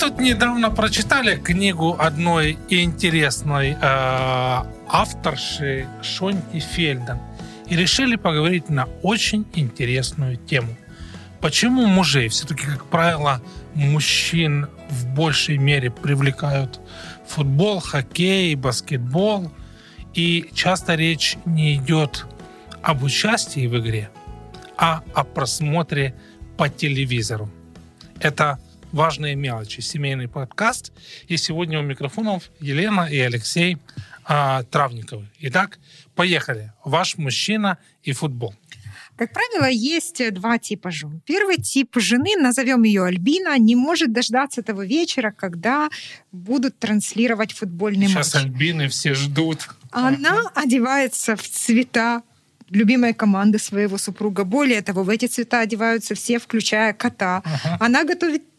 Тут недавно прочитали книгу одной интересной э, авторши Шонти Фельден и решили поговорить на очень интересную тему. Почему мужей все-таки, как правило, мужчин в большей мере привлекают футбол, хоккей, баскетбол, и часто речь не идет об участии в игре, а о просмотре по телевизору. Это важные мелочи. Семейный подкаст. И сегодня у микрофонов Елена и Алексей а, Травниковы. Итак, поехали. Ваш мужчина и футбол. Как правило, есть два типа жен. Первый тип жены, назовем ее Альбина, не может дождаться того вечера, когда будут транслировать футбольный Сейчас матч. Сейчас Альбины все ждут. Она одевается в цвета любимой команды своего супруга. Более того, в эти цвета одеваются все, включая кота. Ага. Она готовит Э,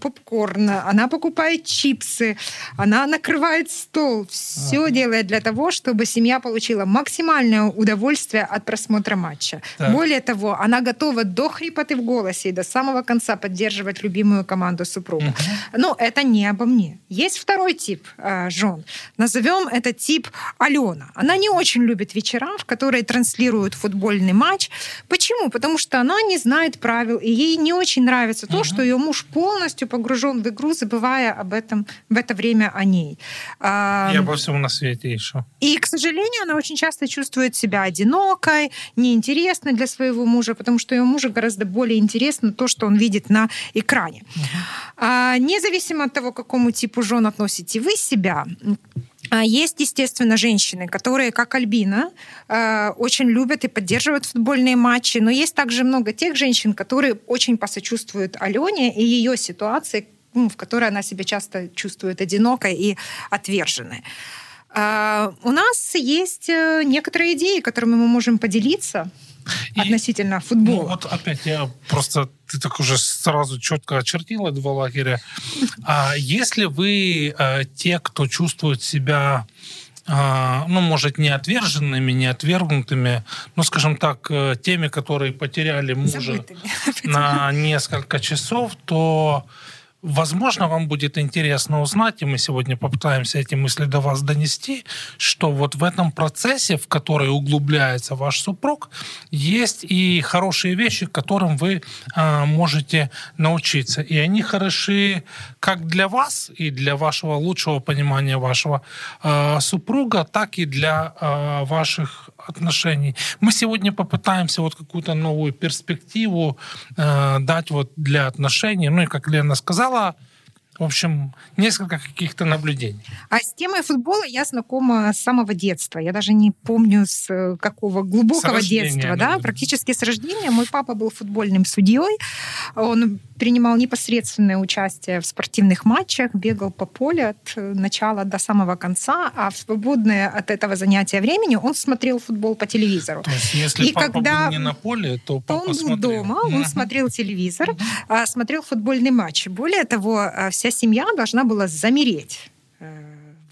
попкорн, она покупает чипсы, она накрывает стол. Все ага. делает для того, чтобы семья получила максимальное удовольствие от просмотра матча. Так. Более того, она готова до хрипоты в голосе и до самого конца поддерживать любимую команду супруга. Угу. Но это не обо мне. Есть второй тип э, жен. Назовем это тип Алена. Она не очень любит вечера, в которые транслируют футбольный матч. Почему? Потому что она не знает правил, и ей не очень нравится то, угу. что ее муж полностью погружен в игру, забывая об этом в это время о ней. И обо всем на свете еще. И, к сожалению, она очень часто чувствует себя одинокой, неинтересной для своего мужа, потому что ее мужу гораздо более интересно то, что он видит на экране. Угу. Независимо от того, к какому типу жен относите вы себя, а есть, естественно, женщины, которые, как Альбина, э, очень любят и поддерживают футбольные матчи, но есть также много тех женщин, которые очень посочувствуют Алене и ее ситуации, ну, в которой она себя часто чувствует одинокой и отверженной. А, у нас есть э, некоторые идеи, которыми мы можем поделиться относительно футбола. Ну, вот опять я просто ты так уже сразу четко очертила два лагеря. А если вы а, те, кто чувствует себя а, ну, может, не отверженными, не отвергнутыми, но, скажем так, э, теми, которые потеряли мужа Забытыми. на несколько часов, то Возможно, вам будет интересно узнать, и мы сегодня попытаемся эти мысли до вас донести, что вот в этом процессе, в который углубляется ваш супруг, есть и хорошие вещи, которым вы э, можете научиться. И они хороши как для вас и для вашего лучшего понимания вашего э, супруга, так и для э, ваших отношений. Мы сегодня попытаемся вот какую-то новую перспективу э, дать вот для отношений. Ну и как Лена сказала, в общем, несколько каких-то наблюдений. А с темой футбола я знакома с самого детства. Я даже не помню с э, какого глубокого детства, да, практически с рождения. Мой папа был футбольным судьей. Он принимал непосредственное участие в спортивных матчах, бегал по полю от э, начала до самого конца, а в свободное от этого занятия времени он смотрел футбол по телевизору. То есть, если и папа когда был не на поле, то папа он был дома, он смотрел телевизор, uh смотрел футбольный матч. Более того, э, вся семья должна была замереть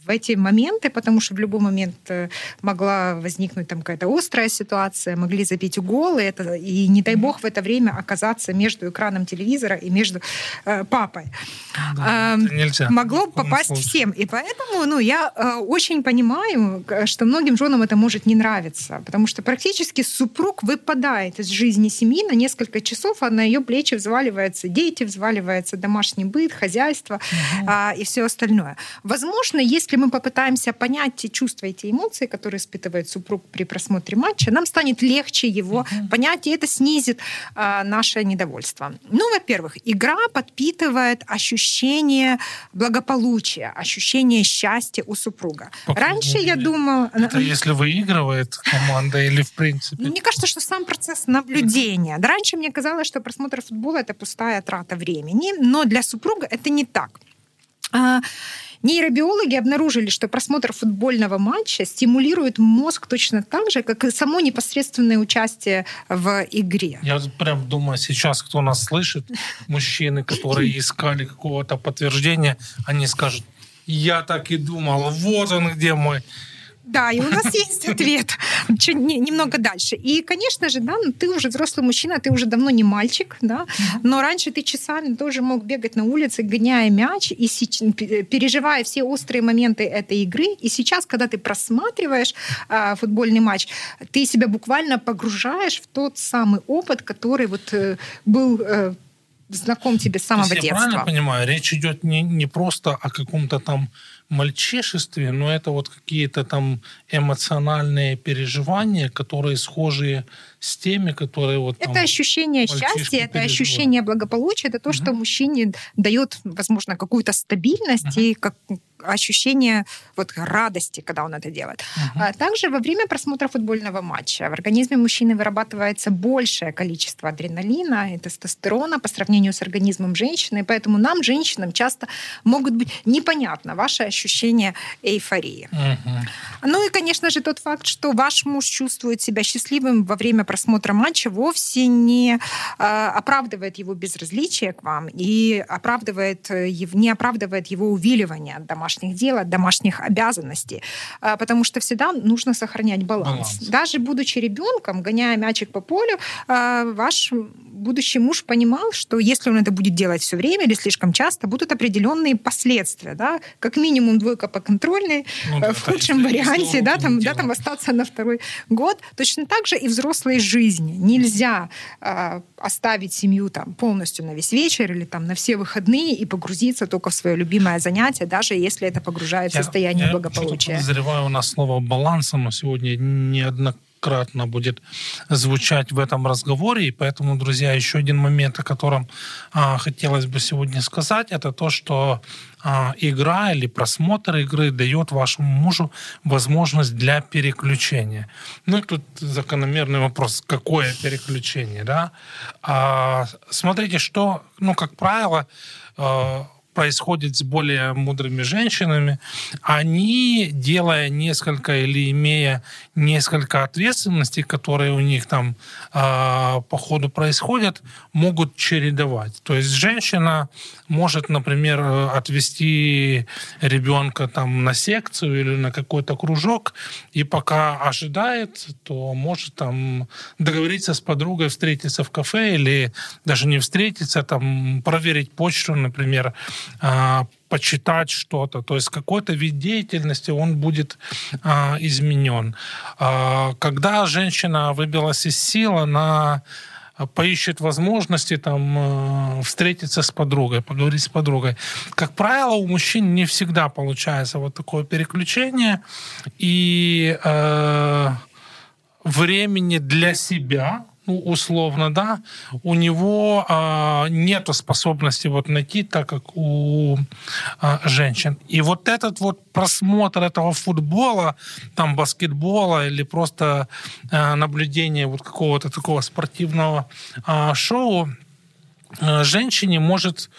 в эти моменты, потому что в любой момент э, могла возникнуть там какая-то острая ситуация, могли забить угол, и, это, и не дай бог в это время оказаться между экраном телевизора и между э, папой. Да, э, нельзя. Могло попасть случае. всем. И поэтому ну, я э, очень понимаю, что многим женам это может не нравиться, потому что практически супруг выпадает из жизни семьи на несколько часов, а на ее плечи взваливаются дети, взваливается домашний быт, хозяйство угу. э, и все остальное. Возможно, если мы попытаемся понять те чувства и те эмоции, которые испытывает супруг при просмотре матча, нам станет легче его uh-huh. понять, и это снизит а, наше недовольство. Ну, во-первых, игра подпитывает ощущение благополучия, ощущение счастья у супруга. По Раньше я думала... Это если выигрывает команда или в принципе? Мне кажется, что сам процесс наблюдения. Раньше мне казалось, что просмотр футбола — это пустая трата времени, но для супруга это не так. Нейробиологи обнаружили, что просмотр футбольного матча стимулирует мозг точно так же, как и само непосредственное участие в игре. Я прям думаю, сейчас кто нас слышит, мужчины, которые искали какого-то подтверждения, они скажут, я так и думал, вот он где мой Да, и у нас есть ответ немного дальше. И, конечно же, да, ну, ты уже взрослый мужчина, ты уже давно не мальчик, да, но раньше ты часами тоже мог бегать на улице, гоняя мяч и переживая все острые моменты этой игры. И сейчас, когда ты просматриваешь а, футбольный матч, ты себя буквально погружаешь в тот самый опыт, который вот э, был э, знаком тебе с самого детства. Я правильно понимаю, речь идет не, не просто о каком-то там мальчишестве, но это вот какие-то там эмоциональные переживания, которые схожи с теми, которые вот... Там, это ощущение счастья, это ощущение благополучия, это то, угу. что мужчине дает, возможно, какую-то стабильность угу. и как ощущение вот радости, когда он это делает. Uh-huh. А также во время просмотра футбольного матча в организме мужчины вырабатывается большее количество адреналина и тестостерона по сравнению с организмом женщины, поэтому нам, женщинам, часто могут быть непонятно ваши ощущения эйфории. Uh-huh. Ну и, конечно же, тот факт, что ваш муж чувствует себя счастливым во время просмотра матча, вовсе не э, оправдывает его безразличие к вам и оправдывает, э, не оправдывает его увиливание от домашних дел, от домашних обязанностей, а, потому что всегда нужно сохранять баланс. баланс. Даже будучи ребенком, гоняя мячик по полю, ваш будущий муж понимал, что если он это будет делать все время или слишком часто, будут определенные последствия, да, как минимум двойка по контрольной, ну, да, в худшем варианте, да, там, да, там остаться на второй год. Точно так же и взрослой жизни. Нельзя э, оставить семью там полностью на весь вечер или там на все выходные и погрузиться только в свое любимое занятие, даже если это погружает в состояние я, благополучия. Я подозреваю у нас слово баланса, но сегодня неоднократно кратно будет звучать в этом разговоре. И поэтому, друзья, еще один момент, о котором а, хотелось бы сегодня сказать, это то, что а, игра или просмотр игры дает вашему мужу возможность для переключения. Ну и тут закономерный вопрос, какое переключение, да? А, смотрите, что, ну, как правило, а, происходит с более мудрыми женщинами, они, делая несколько или имея несколько ответственностей, которые у них там э, по ходу происходят, могут чередовать. То есть женщина может, например, отвести ребенка там на секцию или на какой-то кружок, и пока ожидает, то может там договориться с подругой встретиться в кафе или даже не встретиться, там проверить почту, например, а, почитать что-то. То есть какой-то вид деятельности он будет а, изменен. А, когда женщина выбилась из сил, она поищет возможности там э, встретиться с подругой, поговорить с подругой. Как правило, у мужчин не всегда получается вот такое переключение и э, времени для себя условно, да, у него а, нету способности вот найти так, как у а, женщин. И вот этот вот просмотр этого футбола, там, баскетбола или просто а, наблюдение вот какого-то такого спортивного а, шоу а, женщине может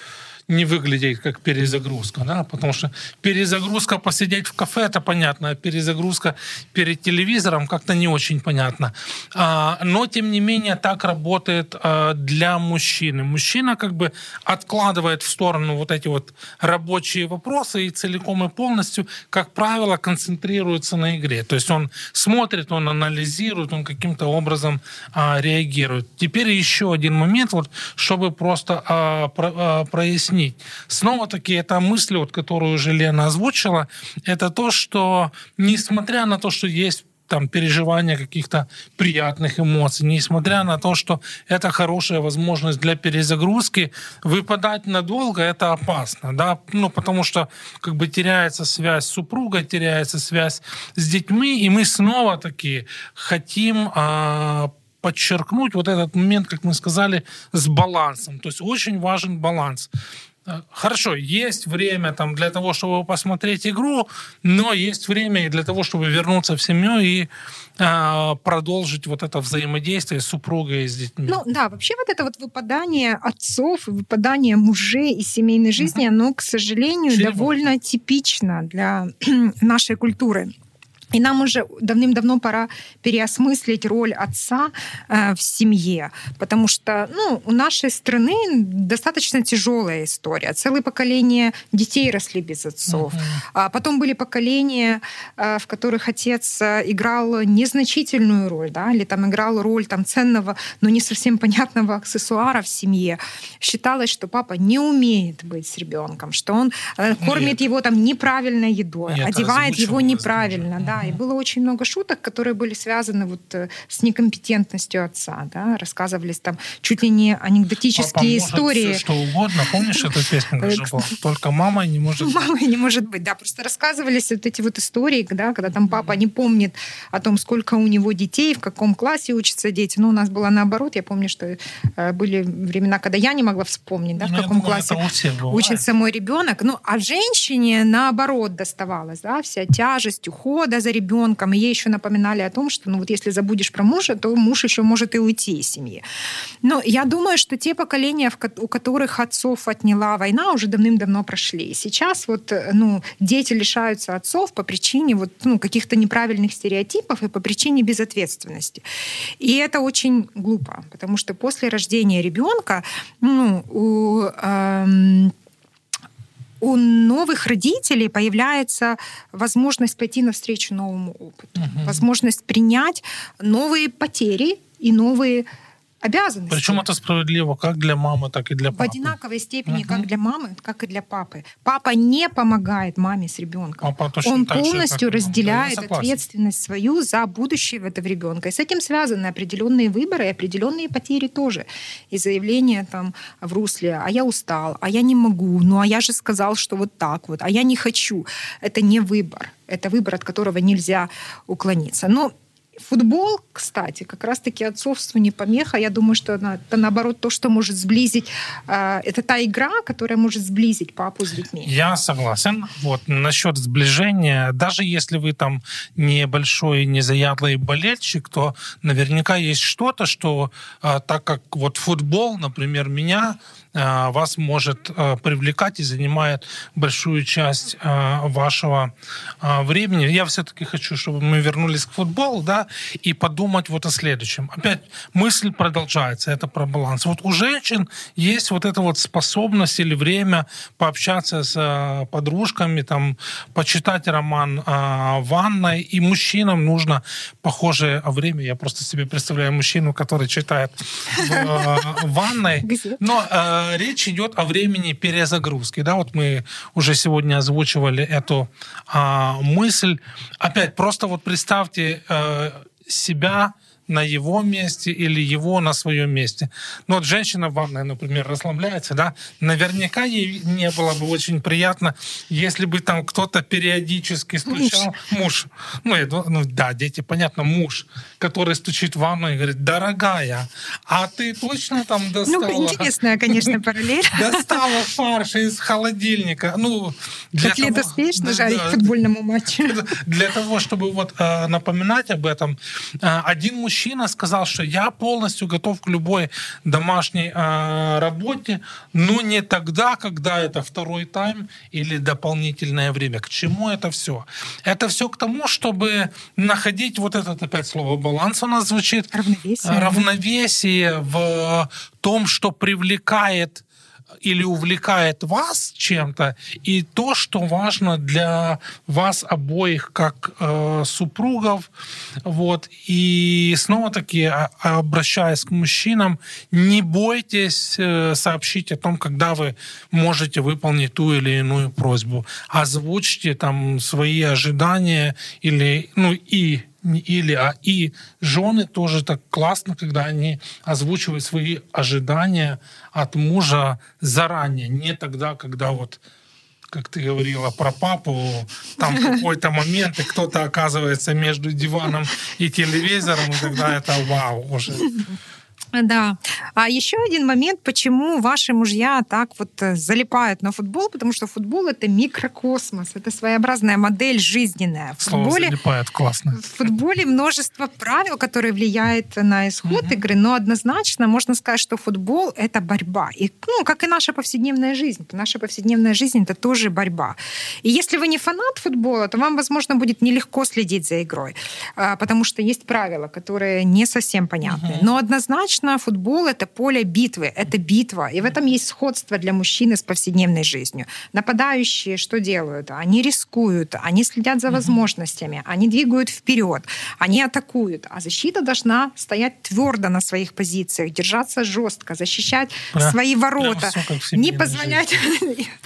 не выглядеть как перезагрузка, да, потому что перезагрузка посидеть в кафе, это понятно, а перезагрузка перед телевизором как-то не очень понятно. А, но, тем не менее, так работает а, для мужчины. Мужчина как бы откладывает в сторону вот эти вот рабочие вопросы и целиком и полностью, как правило, концентрируется на игре. То есть он смотрит, он анализирует, он каким-то образом а, реагирует. Теперь еще один момент, вот, чтобы просто а, про, а, прояснить объяснить. Снова-таки эта мысль, вот, которую уже Лена озвучила, это то, что несмотря на то, что есть там переживания каких-то приятных эмоций, несмотря на то, что это хорошая возможность для перезагрузки, выпадать надолго это опасно, да, ну потому что как бы теряется связь с супругой, теряется связь с детьми, и мы снова таки хотим а, подчеркнуть вот этот момент, как мы сказали, с балансом. То есть очень важен баланс. Э, хорошо, есть время там для того, чтобы посмотреть игру, но есть время и для того, чтобы вернуться в семью и э, продолжить вот это взаимодействие с супругой и с детьми. Ну да, вообще вот это вот выпадание отцов, выпадание мужей из семейной жизни, uh-huh. оно, к сожалению, Чего? довольно типично для нашей культуры. И нам уже давным-давно пора переосмыслить роль отца э, в семье, потому что ну, у нашей страны достаточно тяжелая история. Целое поколение детей росли без отцов. Uh-huh. А потом были поколения, э, в которых отец э, играл незначительную роль, да, или там играл роль там, ценного, но не совсем понятного аксессуара в семье. Считалось, что папа не умеет быть с ребенком, что он э, кормит Нет. его там неправильной едой, Нет, одевает его неправильно, да, и было очень много шуток, которые были связаны вот э, с некомпетентностью отца, да, рассказывались там чуть ли не анекдотические Папа истории. Может что угодно, помнишь эту песню даже была? Только мама не может быть. Мама не может быть, да, просто рассказывались вот эти вот истории, да, когда там папа не помнит о том, сколько у него детей, в каком классе учатся дети. Ну, у нас было наоборот, я помню, что э, были времена, когда я не могла вспомнить, да, в ну, каком думаю, классе учится мой ребенок. Ну, а женщине наоборот доставалось, да, вся тяжесть ухода за ребенком. И ей еще напоминали о том, что ну вот если забудешь про мужа, то муж еще может и уйти из семьи. Но я думаю, что те поколения, у которых отцов отняла война, уже давным-давно прошли. Сейчас вот ну, дети лишаются отцов по причине вот, ну, каких-то неправильных стереотипов и по причине безответственности. И это очень глупо, потому что после рождения ребенка ну, у, эм, у новых родителей появляется возможность пойти навстречу новому опыту, угу. возможность принять новые потери и новые обязанности. Причем это справедливо как для мамы, так и для папы. В одинаковой степени угу. как для мамы, так и для папы. Папа не помогает маме с ребенком. Папа Он полностью же, разделяет ответственность свою за будущее этого ребенка. И с этим связаны определенные выборы и определенные потери тоже. И заявление там в русле, а я устал, а я не могу, ну а я же сказал, что вот так вот, а я не хочу. Это не выбор. Это выбор, от которого нельзя уклониться. Но Футбол, кстати, как раз-таки отцовству не помеха. Я думаю, что это наоборот то, что может сблизить. Э, это та игра, которая может сблизить папу с детьми. Я согласен. Вот насчет сближения, даже если вы там небольшой, незаядлый болельщик, то наверняка есть что-то, что э, так как вот футбол, например, меня Э, вас может э, привлекать и занимает большую часть э, вашего времени. Я все-таки хочу, чтобы мы вернулись к футболу, да, и подумать вот о следующем. Опять мысль продолжается, это про баланс. Вот у женщин есть вот эта вот способность или время пообщаться с подружками, там, почитать роман в ванной, и мужчинам нужно похожее время. Я просто себе представляю мужчину, который читает в ванной. Но речь идет о времени перезагрузки. Да, вот мы уже сегодня озвучивали эту а, мысль. Опять просто вот представьте э, себя на его месте или его на своем месте. Ну вот женщина в ванной, например, расслабляется, да, наверняка ей не было бы очень приятно, если бы там кто-то периодически стучал. Муж. муж. Ну, ну да, дети, понятно, муж, который стучит в ванну и говорит, дорогая, а ты точно там ну, достала... Ну, интересная, конечно, параллель. Достала фарш из холодильника. Ну, для Как того... успеешь нажарить к футбольному матчу? Для того, чтобы вот э, напоминать об этом, э, один мужчина мужчина сказал, что я полностью готов к любой домашней э, работе, но не тогда, когда это второй тайм или дополнительное время. К чему это все? Это все к тому, чтобы находить вот этот опять слово баланс у нас звучит. Равновесие. Равновесие в том, что привлекает или увлекает вас чем-то, и то, что важно для вас обоих как э, супругов. Вот. И снова-таки, а, обращаясь к мужчинам, не бойтесь э, сообщить о том, когда вы можете выполнить ту или иную просьбу. Озвучьте там свои ожидания или, ну, и или, а и жены тоже так классно, когда они озвучивают свои ожидания от мужа заранее, не тогда, когда вот как ты говорила про папу, там какой-то момент, и кто-то оказывается между диваном и телевизором, и тогда это вау уже Да. А еще один момент, почему ваши мужья так вот э, залипают на футбол, потому что футбол это микрокосмос, это своеобразная модель жизненная. В Слово футболе, залипает, классно. В футболе множество правил, которые влияют на исход угу. игры, но однозначно можно сказать, что футбол это борьба. И, ну, как и наша повседневная жизнь. Наша повседневная жизнь это тоже борьба. И если вы не фанат футбола, то вам, возможно, будет нелегко следить за игрой, а, потому что есть правила, которые не совсем понятны. Угу. Но однозначно конечно, футбол — это поле битвы, это битва. И в этом есть сходство для мужчины с повседневной жизнью. Нападающие что делают? Они рискуют, они следят за возможностями, они двигают вперед, они атакуют. А защита должна стоять твердо на своих позициях, держаться жестко, защищать да. свои ворота, не позволять,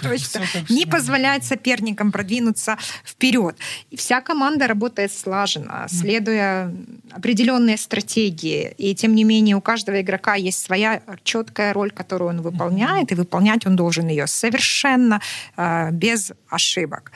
точно, не позволять соперникам продвинуться вперед. И вся команда работает слаженно, следуя определенные стратегии. И тем не менее у каждого каждого игрока есть своя четкая роль, которую он выполняет, и выполнять он должен ее совершенно э, без ошибок.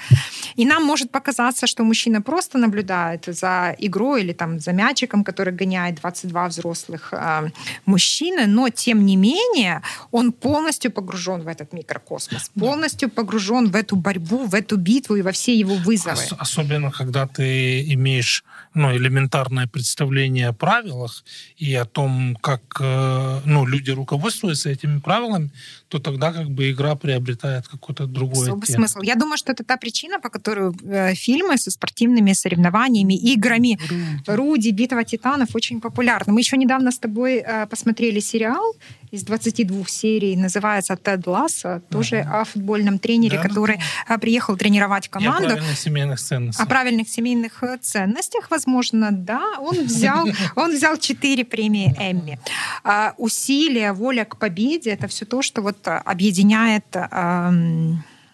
И нам может показаться, что мужчина просто наблюдает за игрой или там за мячиком, который гоняет 22 взрослых э, мужчины, но тем не менее он полностью погружен в этот микрокосмос, полностью погружен в эту борьбу, в эту битву и во все его вызовы. Ос- особенно, когда ты имеешь ну, элементарное представление о правилах и о том, как э, ну, люди руководствуются этими правилами, то тогда как бы игра приобретает какой-то другой Особый смысл. Я думаю, что это та причина, по которой э, фильмы со спортивными соревнованиями, играми Руди, Руди Битва титанов очень популярны. Мы еще недавно с тобой э, посмотрели сериал из 22 серий, называется «Тед Ласса», тоже ага. о футбольном тренере, да, который да. приехал тренировать команду. И о правильных семейных ценностях. О правильных семейных ценностях, возможно, да. Он взял, он взял четыре премии Эмми. А, усилия, воля к победе — это все то, что вот объединяет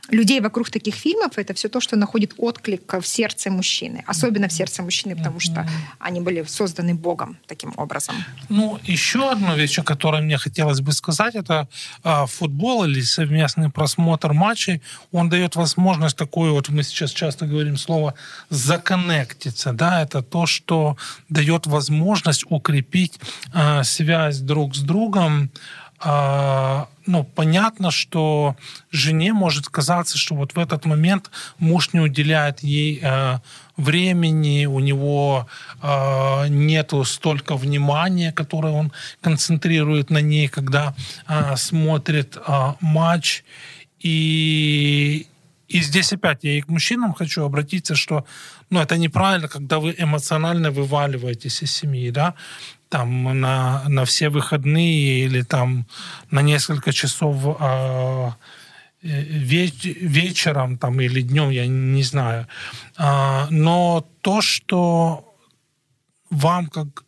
людей вокруг таких фильмов, это все то, что находит отклик в сердце мужчины. Особенно в сердце мужчины, потому что они были созданы Богом таким образом. Ну, еще одна вещь, о которой мне хотелось бы сказать, это э, футбол или совместный просмотр матчей, он дает возможность такую, вот мы сейчас часто говорим слово «законнектиться», да, это то, что дает возможность укрепить э, связь друг с другом, ну, понятно, что жене может казаться, что вот в этот момент муж не уделяет ей э, времени, у него э, нету столько внимания, которое он концентрирует на ней, когда э, смотрит э, матч. И, и здесь опять я и к мужчинам хочу обратиться, что ну, это неправильно, когда вы эмоционально вываливаетесь из семьи, да, там на, на все выходные или там на несколько часов э, вечером там, или днем, я не знаю. Э, но то, что вам как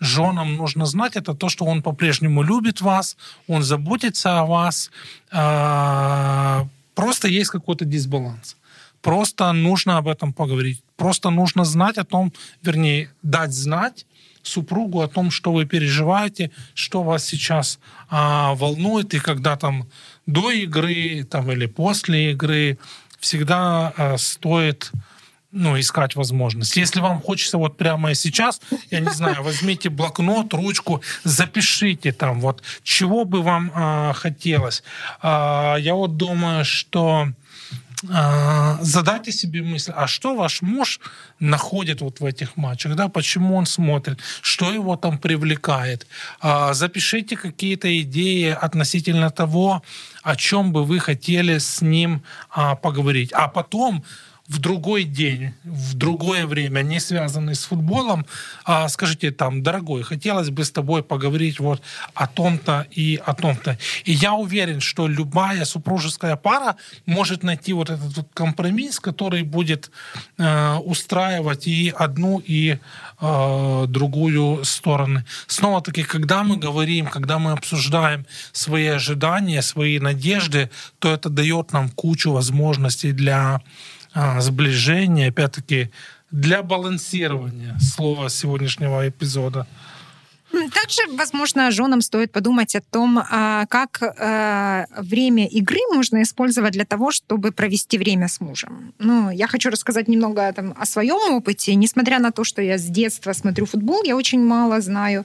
женам нужно знать, это то, что он по-прежнему любит вас, он заботится о вас. Э, просто есть какой-то дисбаланс. Просто нужно об этом поговорить. Просто нужно знать о том, вернее, дать знать, супругу о том, что вы переживаете, что вас сейчас а, волнует, и когда там до игры там, или после игры всегда а, стоит ну, искать возможность. Если вам хочется вот прямо сейчас, я не знаю, возьмите блокнот, ручку, запишите там вот, чего бы вам а, хотелось. А, я вот думаю, что задайте себе мысль, а что ваш муж находит вот в этих матчах, да, почему он смотрит, что его там привлекает. А, запишите какие-то идеи относительно того, о чем бы вы хотели с ним а, поговорить. А потом в другой день, в другое время, не связанный с футболом, а, скажите там, дорогой, хотелось бы с тобой поговорить вот о том-то и о том-то. И я уверен, что любая супружеская пара может найти вот этот вот компромисс, который будет э, устраивать и одну, и э, другую стороны. Снова-таки, когда мы говорим, когда мы обсуждаем свои ожидания, свои надежды, то это дает нам кучу возможностей для а, сближения, опять-таки, для балансирования слова сегодняшнего эпизода. Также, возможно, женам стоит подумать о том, а, как э, время игры можно использовать для того, чтобы провести время с мужем. Ну, я хочу рассказать немного там, о своем опыте. Несмотря на то, что я с детства смотрю футбол, я очень мало знаю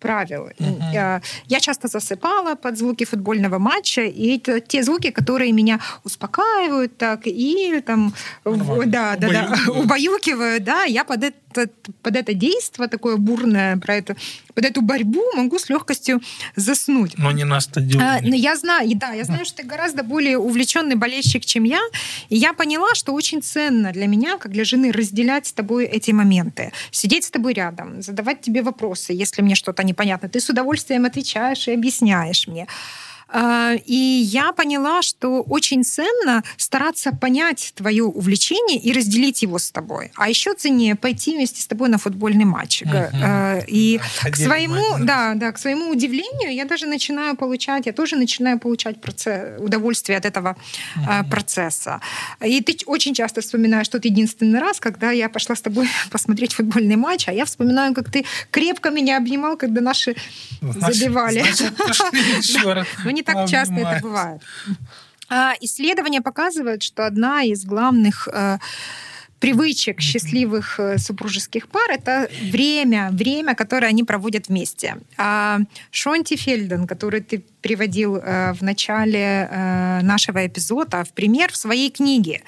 правил. Uh-huh. Я, я часто засыпала под звуки футбольного матча, и это те звуки, которые меня успокаивают так и там, да, да, да, убаюкивают, да, я под это, под это действие такое бурное, про это, под эту борьбу могу с легкостью заснуть. Но не на стадионе. А, но я знаю, да, я знаю, что ты гораздо более увлеченный болельщик, чем я. И я поняла, что очень ценно для меня, как для жены, разделять с тобой эти моменты. Сидеть с тобой рядом, задавать тебе вопросы, если мне что-то непонятно. Ты с удовольствием отвечаешь и объясняешь мне. А, и я поняла, что очень ценно стараться понять твое увлечение и разделить его с тобой. А еще ценнее пойти вместе с тобой на футбольный матч. Uh-huh. И да, к своему, да, да, к своему удивлению, я даже начинаю получать, я тоже начинаю получать процесс, удовольствие от этого uh-huh. процесса. И ты очень часто вспоминаешь тот единственный раз, когда я пошла с тобой посмотреть футбольный матч, а я вспоминаю, как ты крепко меня обнимал, когда наши значит, забивали. Значит, не так часто это бывает. А, исследования показывают, что одна из главных э, привычек счастливых э, супружеских пар это время, время, которое они проводят вместе. А Шонти Фельден, который ты приводил э, в начале э, нашего эпизода в пример в своей книге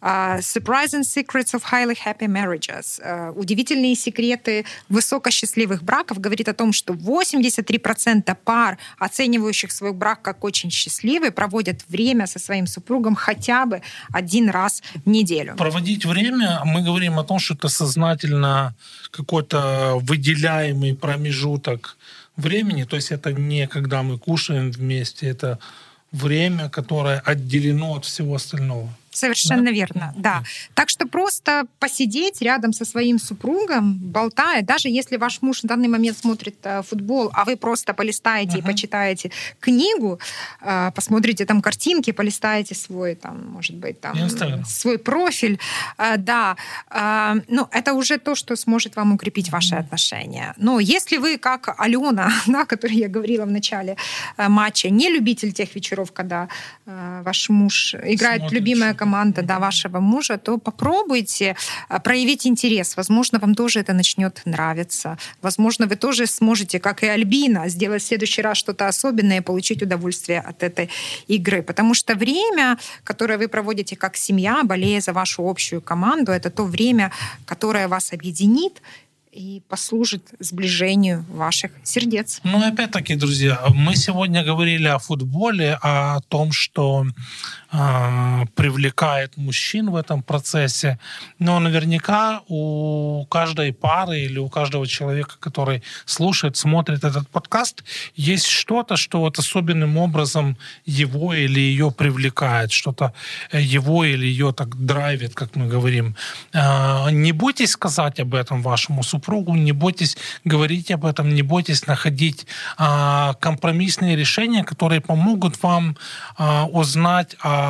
э, Surprising Secrets of Highly Happy Marriages. Э, Удивительные секреты высокосчастливых браков говорит о том, что 83% пар, оценивающих свой брак как очень счастливый, проводят время со своим супругом хотя бы один раз в неделю. Проводить время, мы говорим о том, что это сознательно какой-то выделяемый промежуток времени, то есть это не когда мы кушаем вместе, это время, которое отделено от всего остального. Совершенно да? верно, да. Так что просто посидеть рядом со своим супругом, болтая, даже если ваш муж в данный момент смотрит э, футбол, а вы просто полистаете uh-huh. и почитаете книгу, э, посмотрите там картинки, полистаете свой, там, может быть, там, свой профиль, э, да, э, ну, это уже то, что сможет вам укрепить ваши uh-huh. отношения. Но если вы, как Алена, да, о которой я говорила в начале э, матча, не любитель тех вечеров, когда э, ваш муж играет Смотришь. любимая команда, команда да, вашего мужа, то попробуйте а, проявить интерес. Возможно, вам тоже это начнет нравиться. Возможно, вы тоже сможете, как и Альбина, сделать в следующий раз что-то особенное и получить удовольствие от этой игры. Потому что время, которое вы проводите как семья, болея за вашу общую команду, это то время, которое вас объединит и послужит сближению ваших сердец. Ну, опять-таки, друзья, мы сегодня говорили о футболе, о том, что привлекает мужчин в этом процессе. Но наверняка у каждой пары или у каждого человека, который слушает, смотрит этот подкаст, есть что-то, что вот особенным образом его или ее привлекает, что-то э, его или ее так драйвит, как мы говорим. Э, не бойтесь сказать об этом вашему супругу, не бойтесь говорить об этом, не бойтесь находить э, компромиссные решения, которые помогут вам узнать о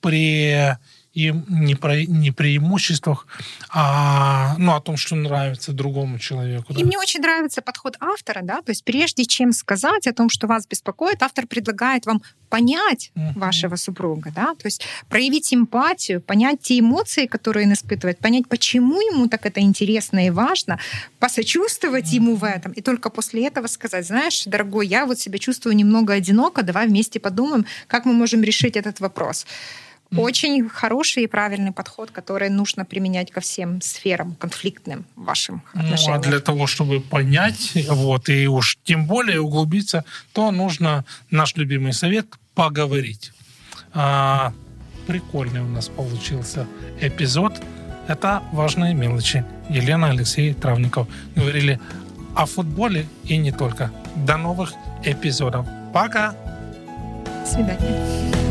при и не, про, не преимуществах, а ну, о том, что нравится другому человеку. Да? И мне очень нравится подход автора, да, то есть прежде чем сказать о том, что вас беспокоит, автор предлагает вам понять uh-huh. вашего супруга, да, то есть проявить эмпатию, понять те эмоции, которые он испытывает, понять, почему ему так это интересно и важно, посочувствовать uh-huh. ему в этом, и только после этого сказать, знаешь, дорогой, я вот себя чувствую немного одиноко, давай вместе подумаем, как мы можем решить этот вопрос. Очень хороший и правильный подход, который нужно применять ко всем сферам конфликтным вашим отношениям. Ну, а для того, чтобы понять, вот, и уж тем более углубиться, то нужно наш любимый совет — поговорить. А, прикольный у нас получился эпизод. Это важные мелочи. Елена Алексей Травников говорили о футболе и не только. До новых эпизодов. Пока! До свидания.